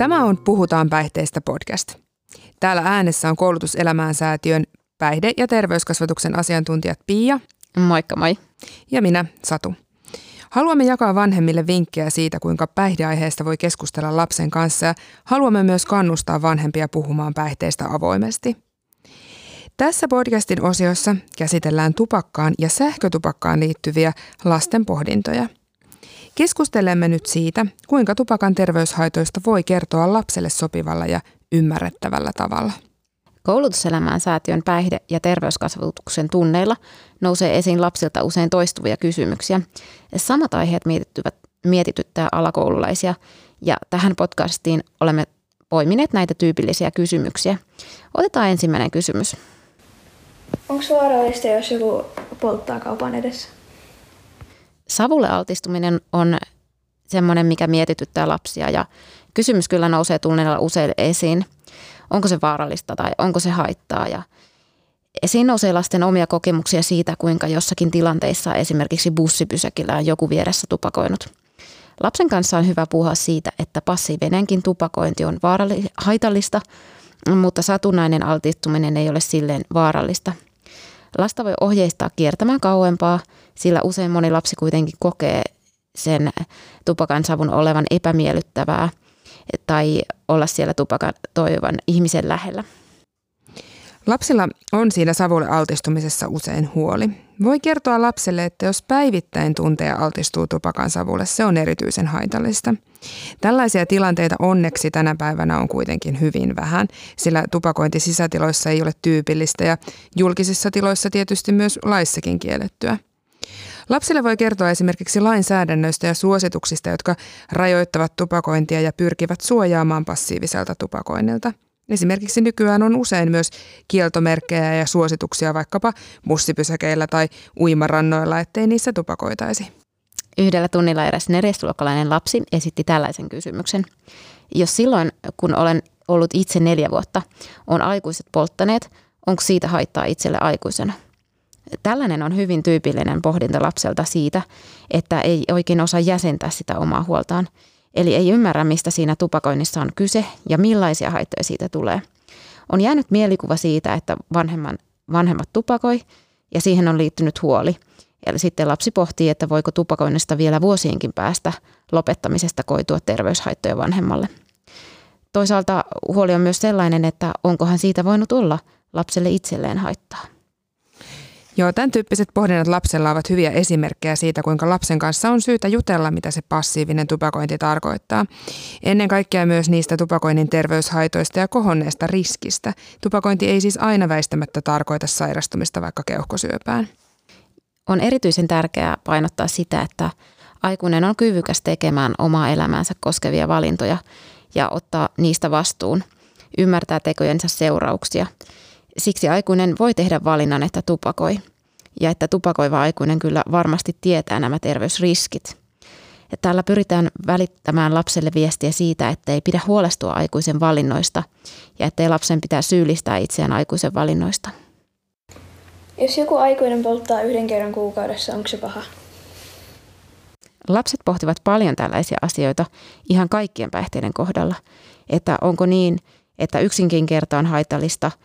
Tämä on Puhutaan päihteistä podcast. Täällä äänessä on koulutuselämään säätiön päihde- ja terveyskasvatuksen asiantuntijat Pia. Moikka moi. Ja minä, Satu. Haluamme jakaa vanhemmille vinkkejä siitä, kuinka päihdeaiheesta voi keskustella lapsen kanssa ja haluamme myös kannustaa vanhempia puhumaan päihteistä avoimesti. Tässä podcastin osiossa käsitellään tupakkaan ja sähkötupakkaan liittyviä lasten pohdintoja – Keskustelemme nyt siitä, kuinka tupakan terveyshaitoista voi kertoa lapselle sopivalla ja ymmärrettävällä tavalla. Koulutuselämään säätiön päihde- ja terveyskasvatuksen tunneilla nousee esiin lapsilta usein toistuvia kysymyksiä. Samat aiheet mietityttää alakoululaisia ja tähän podcastiin olemme poimineet näitä tyypillisiä kysymyksiä. Otetaan ensimmäinen kysymys. Onko vaarallista, jos joku polttaa kaupan edessä? Savulle altistuminen on semmoinen, mikä mietityttää lapsia ja kysymys kyllä nousee tunneilla usein esiin. Onko se vaarallista tai onko se haittaa ja Esiin nousee lasten omia kokemuksia siitä, kuinka jossakin tilanteissa esimerkiksi bussipysäkillä on joku vieressä tupakoinut. Lapsen kanssa on hyvä puhua siitä, että passiivinenkin tupakointi on vaaralli- haitallista, mutta satunnainen altistuminen ei ole silleen vaarallista – Lasta voi ohjeistaa kiertämään kauempaa, sillä usein moni lapsi kuitenkin kokee sen tupakan savun olevan epämiellyttävää tai olla siellä tupakan toivovan ihmisen lähellä. Lapsilla on siinä savulle altistumisessa usein huoli. Voi kertoa lapselle, että jos päivittäin tuntee altistuu tupakan savulle, se on erityisen haitallista. Tällaisia tilanteita onneksi tänä päivänä on kuitenkin hyvin vähän, sillä tupakointi sisätiloissa ei ole tyypillistä ja julkisissa tiloissa tietysti myös laissakin kiellettyä. Lapsille voi kertoa esimerkiksi lainsäädännöistä ja suosituksista, jotka rajoittavat tupakointia ja pyrkivät suojaamaan passiiviselta tupakoinnilta – Esimerkiksi nykyään on usein myös kieltomerkkejä ja suosituksia vaikkapa bussipysäkeillä tai uimarannoilla, ettei niissä tupakoitaisi. Yhdellä tunnilla eräs neljäsluokkalainen lapsi esitti tällaisen kysymyksen. Jos silloin, kun olen ollut itse neljä vuotta, on aikuiset polttaneet, onko siitä haittaa itselle aikuisena? Tällainen on hyvin tyypillinen pohdinta lapselta siitä, että ei oikein osaa jäsentää sitä omaa huoltaan – Eli ei ymmärrä, mistä siinä tupakoinnissa on kyse ja millaisia haittoja siitä tulee. On jäänyt mielikuva siitä, että vanhemman, vanhemmat tupakoi ja siihen on liittynyt huoli. Ja sitten lapsi pohtii, että voiko tupakoinnista vielä vuosienkin päästä lopettamisesta koitua terveyshaittoja vanhemmalle. Toisaalta huoli on myös sellainen, että onkohan siitä voinut olla lapselle itselleen haittaa. Joo, tämän tyyppiset pohdinnat lapsella ovat hyviä esimerkkejä siitä, kuinka lapsen kanssa on syytä jutella, mitä se passiivinen tupakointi tarkoittaa. Ennen kaikkea myös niistä tupakoinnin terveyshaitoista ja kohonneesta riskistä. Tupakointi ei siis aina väistämättä tarkoita sairastumista vaikka keuhkosyöpään. On erityisen tärkeää painottaa sitä, että aikuinen on kyvykäs tekemään omaa elämäänsä koskevia valintoja ja ottaa niistä vastuun, ymmärtää tekojensa seurauksia – Siksi aikuinen voi tehdä valinnan, että tupakoi. Ja että tupakoiva aikuinen kyllä varmasti tietää nämä terveysriskit. Ja tällä pyritään välittämään lapselle viestiä siitä, että ei pidä huolestua aikuisen valinnoista ja ettei lapsen pitää syyllistää itseään aikuisen valinnoista. Jos joku aikuinen polttaa yhden kerran kuukaudessa, onko se paha? Lapset pohtivat paljon tällaisia asioita ihan kaikkien päihteiden kohdalla, että onko niin, että yksinkin kerta on haitallista –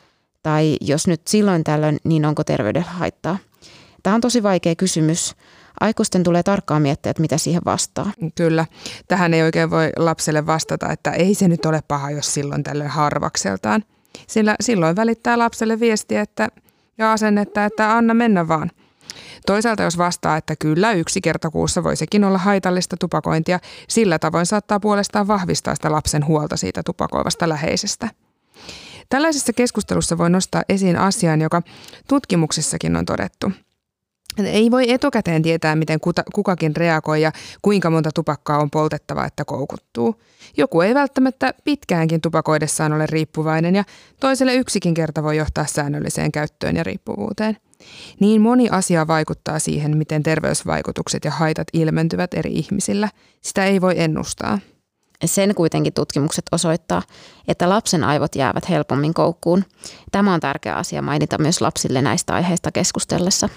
tai jos nyt silloin tällöin, niin onko terveydellä haittaa? Tämä on tosi vaikea kysymys. Aikuisten tulee tarkkaan miettiä, että mitä siihen vastaa. Kyllä. Tähän ei oikein voi lapselle vastata, että ei se nyt ole paha, jos silloin tällöin harvakseltaan. Sillä silloin välittää lapselle viestiä että, ja asennetta, että anna mennä vaan. Toisaalta jos vastaa, että kyllä yksi kerta kuussa voi sekin olla haitallista tupakointia, sillä tavoin saattaa puolestaan vahvistaa sitä lapsen huolta siitä tupakoivasta läheisestä. Tällaisessa keskustelussa voi nostaa esiin asian, joka tutkimuksissakin on todettu. Ei voi etukäteen tietää, miten kukakin reagoi ja kuinka monta tupakkaa on poltettava, että koukuttuu. Joku ei välttämättä pitkäänkin tupakoidessaan ole riippuvainen ja toiselle yksikin kerta voi johtaa säännölliseen käyttöön ja riippuvuuteen. Niin moni asia vaikuttaa siihen, miten terveysvaikutukset ja haitat ilmentyvät eri ihmisillä. Sitä ei voi ennustaa. Sen kuitenkin tutkimukset osoittaa, että lapsen aivot jäävät helpommin koukkuun. Tämä on tärkeä asia mainita myös lapsille näistä aiheista keskustellessa.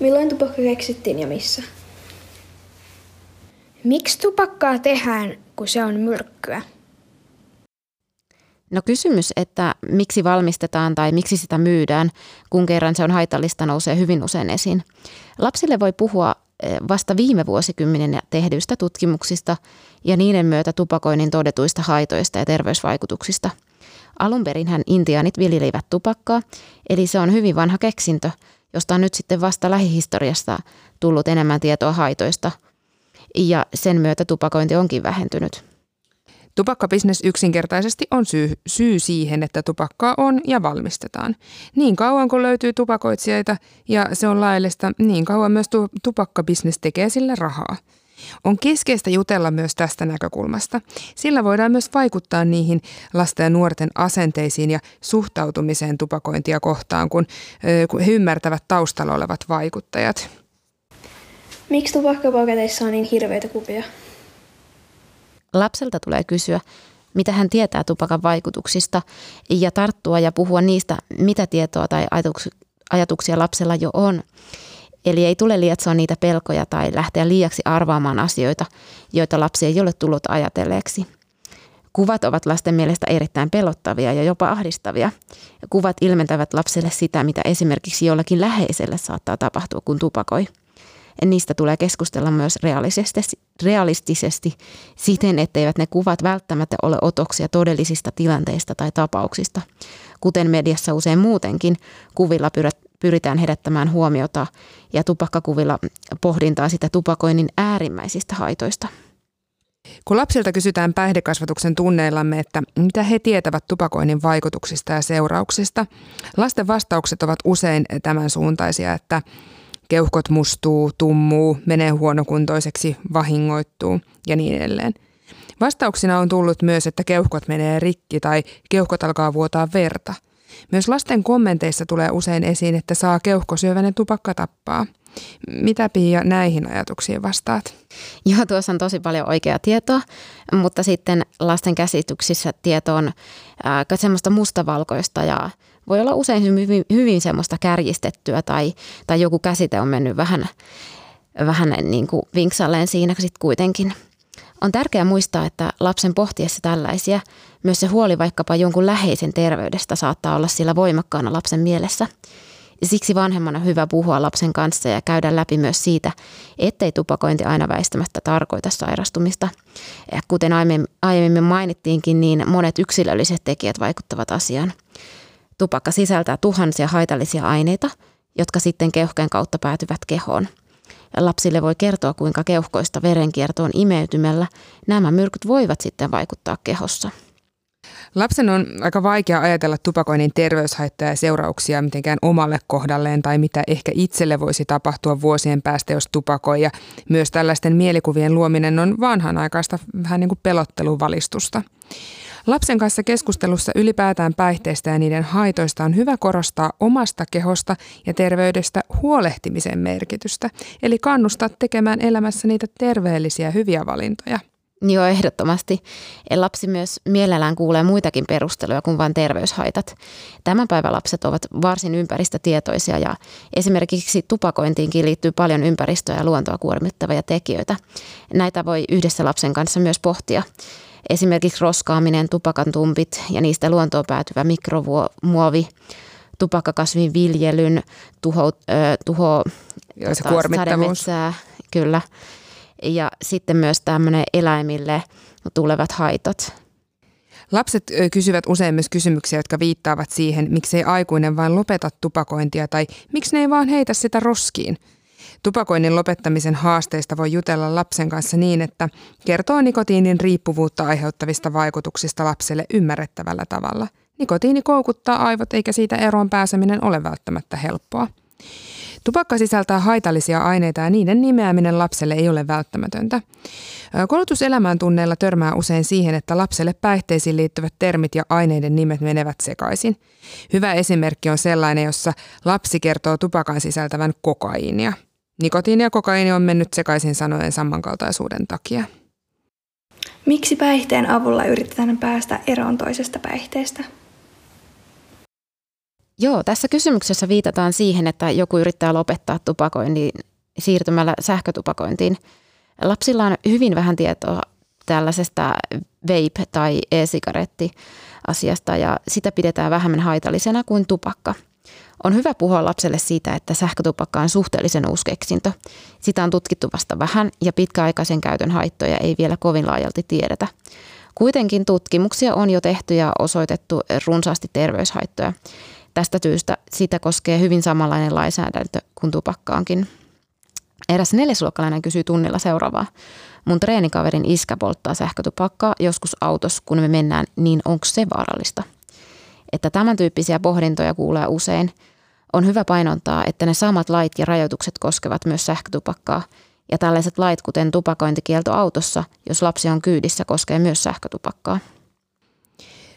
Milloin tupakka keksittiin ja missä? Miksi tupakkaa tehdään, kun se on myrkkyä? No kysymys, että miksi valmistetaan tai miksi sitä myydään, kun kerran se on haitallista, nousee hyvin usein esiin. Lapsille voi puhua vasta viime vuosikymmenen tehdyistä tutkimuksista ja niiden myötä tupakoinnin todetuista haitoista ja terveysvaikutuksista. Alun hän intiaanit viljelivät tupakkaa, eli se on hyvin vanha keksintö, josta on nyt sitten vasta lähihistoriasta tullut enemmän tietoa haitoista, ja sen myötä tupakointi onkin vähentynyt. Tupakkabisnes yksinkertaisesti on syy, syy siihen, että tupakkaa on ja valmistetaan. Niin kauan kun löytyy tupakoitsijoita ja se on laillista, niin kauan myös tu- tupakkabisnes tekee sillä rahaa. On keskeistä jutella myös tästä näkökulmasta. Sillä voidaan myös vaikuttaa niihin lasten ja nuorten asenteisiin ja suhtautumiseen tupakointia kohtaan, kun, kun he ymmärtävät taustalla olevat vaikuttajat. Miksi tupakkapaketeissa on niin hirveitä kuvia? Lapselta tulee kysyä, mitä hän tietää tupakan vaikutuksista ja tarttua ja puhua niistä, mitä tietoa tai ajatuksia lapsella jo on. Eli ei tule lietsoa niitä pelkoja tai lähteä liiaksi arvaamaan asioita, joita lapsi ei ole tullut ajatelleeksi. Kuvat ovat lasten mielestä erittäin pelottavia ja jopa ahdistavia. Kuvat ilmentävät lapselle sitä, mitä esimerkiksi jollakin läheiselle saattaa tapahtua, kun tupakoi – niistä tulee keskustella myös realistisesti, realistisesti siten, etteivät ne kuvat välttämättä ole otoksia todellisista tilanteista tai tapauksista. Kuten mediassa usein muutenkin, kuvilla pyritään herättämään huomiota ja tupakkakuvilla pohdintaa sitä tupakoinnin äärimmäisistä haitoista. Kun lapsilta kysytään päihdekasvatuksen tunneillamme, että mitä he tietävät tupakoinnin vaikutuksista ja seurauksista, lasten vastaukset ovat usein tämän suuntaisia, että keuhkot mustuu, tummuu, menee huonokuntoiseksi, vahingoittuu ja niin edelleen. Vastauksina on tullut myös, että keuhkot menee rikki tai keuhkot alkaa vuotaa verta. Myös lasten kommenteissa tulee usein esiin, että saa keuhkosyövänen tupakka tappaa. Mitä Pia näihin ajatuksiin vastaat? Joo, tuossa on tosi paljon oikeaa tietoa, mutta sitten lasten käsityksissä tieto on äh, semmoista mustavalkoista ja voi olla usein hyvin, hyvin semmoista kärjistettyä tai, tai joku käsite on mennyt vähän, vähän niin kuin vinksalleen siinä sitten kuitenkin. On tärkeää muistaa, että lapsen pohtiessa tällaisia myös se huoli vaikkapa jonkun läheisen terveydestä saattaa olla sillä voimakkaana lapsen mielessä. Siksi vanhemmana on hyvä puhua lapsen kanssa ja käydä läpi myös siitä, ettei tupakointi aina väistämättä tarkoita sairastumista. Ja kuten aiemmin mainittiinkin, niin monet yksilölliset tekijät vaikuttavat asiaan. Tupakka sisältää tuhansia haitallisia aineita, jotka sitten keuhkeen kautta päätyvät kehoon. Lapsille voi kertoa, kuinka keuhkoista verenkiertoon imeytymällä nämä myrkyt voivat sitten vaikuttaa kehossa. Lapsen on aika vaikea ajatella tupakoinnin terveyshaittoja ja seurauksia mitenkään omalle kohdalleen tai mitä ehkä itselle voisi tapahtua vuosien päästä, jos tupakoi. Ja myös tällaisten mielikuvien luominen on vanhanaikaista vähän niin kuin pelotteluvalistusta. Lapsen kanssa keskustelussa ylipäätään päihteistä ja niiden haitoista on hyvä korostaa omasta kehosta ja terveydestä huolehtimisen merkitystä, eli kannustaa tekemään elämässä niitä terveellisiä hyviä valintoja. Joo, ehdottomasti. Lapsi myös mielellään kuulee muitakin perusteluja kuin vain terveyshaitat. Tämän päivän lapset ovat varsin ympäristötietoisia ja esimerkiksi tupakointiinkin liittyy paljon ympäristöä ja luontoa kuormittavia tekijöitä. Näitä voi yhdessä lapsen kanssa myös pohtia. Esimerkiksi roskaaminen, tupakan tumpit ja niistä luontoon päätyvä mikromuovi, tupakkakasvin viljelyn tuho, äh, tuho ja se kuormittavuus. kyllä. Ja sitten myös tämmöinen eläimille tulevat haitot. Lapset kysyvät usein myös kysymyksiä, jotka viittaavat siihen, miksei aikuinen vain lopeta tupakointia tai miksi ne ei vaan heitä sitä roskiin – Tupakoinnin lopettamisen haasteista voi jutella lapsen kanssa niin, että kertoo nikotiinin riippuvuutta aiheuttavista vaikutuksista lapselle ymmärrettävällä tavalla. Nikotiini koukuttaa aivot eikä siitä eroon pääseminen ole välttämättä helppoa. Tupakka sisältää haitallisia aineita ja niiden nimeäminen lapselle ei ole välttämätöntä. Koulutuselämään tunneilla törmää usein siihen, että lapselle päihteisiin liittyvät termit ja aineiden nimet menevät sekaisin. Hyvä esimerkki on sellainen, jossa lapsi kertoo tupakan sisältävän kokaiinia – Nikotiini ja kokaiini on mennyt sekaisin sanojen samankaltaisuuden takia. Miksi päihteen avulla yritetään päästä eroon toisesta päihteestä? Joo, tässä kysymyksessä viitataan siihen, että joku yrittää lopettaa tupakoinnin siirtymällä sähkötupakointiin. Lapsilla on hyvin vähän tietoa tällaisesta vape- tai e-sigaretti-asiasta ja sitä pidetään vähemmän haitallisena kuin tupakka. On hyvä puhua lapselle siitä, että sähkötupakka on suhteellisen uusi keksintö. Sitä on tutkittu vasta vähän ja pitkäaikaisen käytön haittoja ei vielä kovin laajalti tiedetä. Kuitenkin tutkimuksia on jo tehty ja osoitettu runsaasti terveyshaittoja. Tästä tyystä sitä koskee hyvin samanlainen lainsäädäntö kuin tupakkaankin. Eräs neljäsluokkalainen kysyy tunnilla seuraavaa. Mun treenikaverin iskä polttaa sähkötupakkaa joskus autossa, kun me mennään, niin onko se vaarallista? Että tämän tyyppisiä pohdintoja kuulee usein. On hyvä painottaa, että ne samat lait ja rajoitukset koskevat myös sähkötupakkaa, ja tällaiset lait, kuten tupakointikielto autossa, jos lapsi on kyydissä, koskee myös sähkötupakkaa.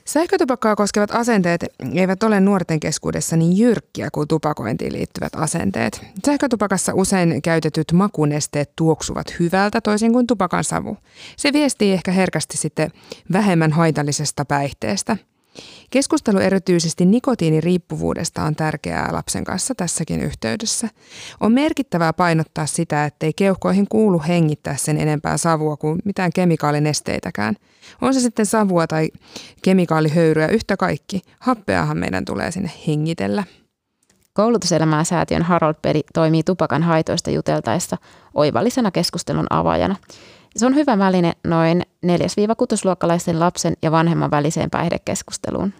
Sähkötupakkaa koskevat asenteet eivät ole nuorten keskuudessa niin jyrkkiä kuin tupakointiin liittyvät asenteet. Sähkötupakassa usein käytetyt makunesteet tuoksuvat hyvältä toisin kuin tupakan savu. Se viestii ehkä herkästi sitten vähemmän haitallisesta päihteestä – Keskustelu erityisesti nikotiiniriippuvuudesta on tärkeää lapsen kanssa tässäkin yhteydessä. On merkittävää painottaa sitä, ettei keuhkoihin kuulu hengittää sen enempää savua kuin mitään kemikaalinesteitäkään. On se sitten savua tai kemikaalihöyryä yhtä kaikki, happeahan meidän tulee sinne hengitellä. Koulutuselämää säätiön Harold Peri toimii tupakan haitoista juteltaessa oivallisena keskustelun avaajana. Se on hyvä väline noin 4-6-luokkalaisten lapsen ja vanhemman väliseen päihdekeskusteluun.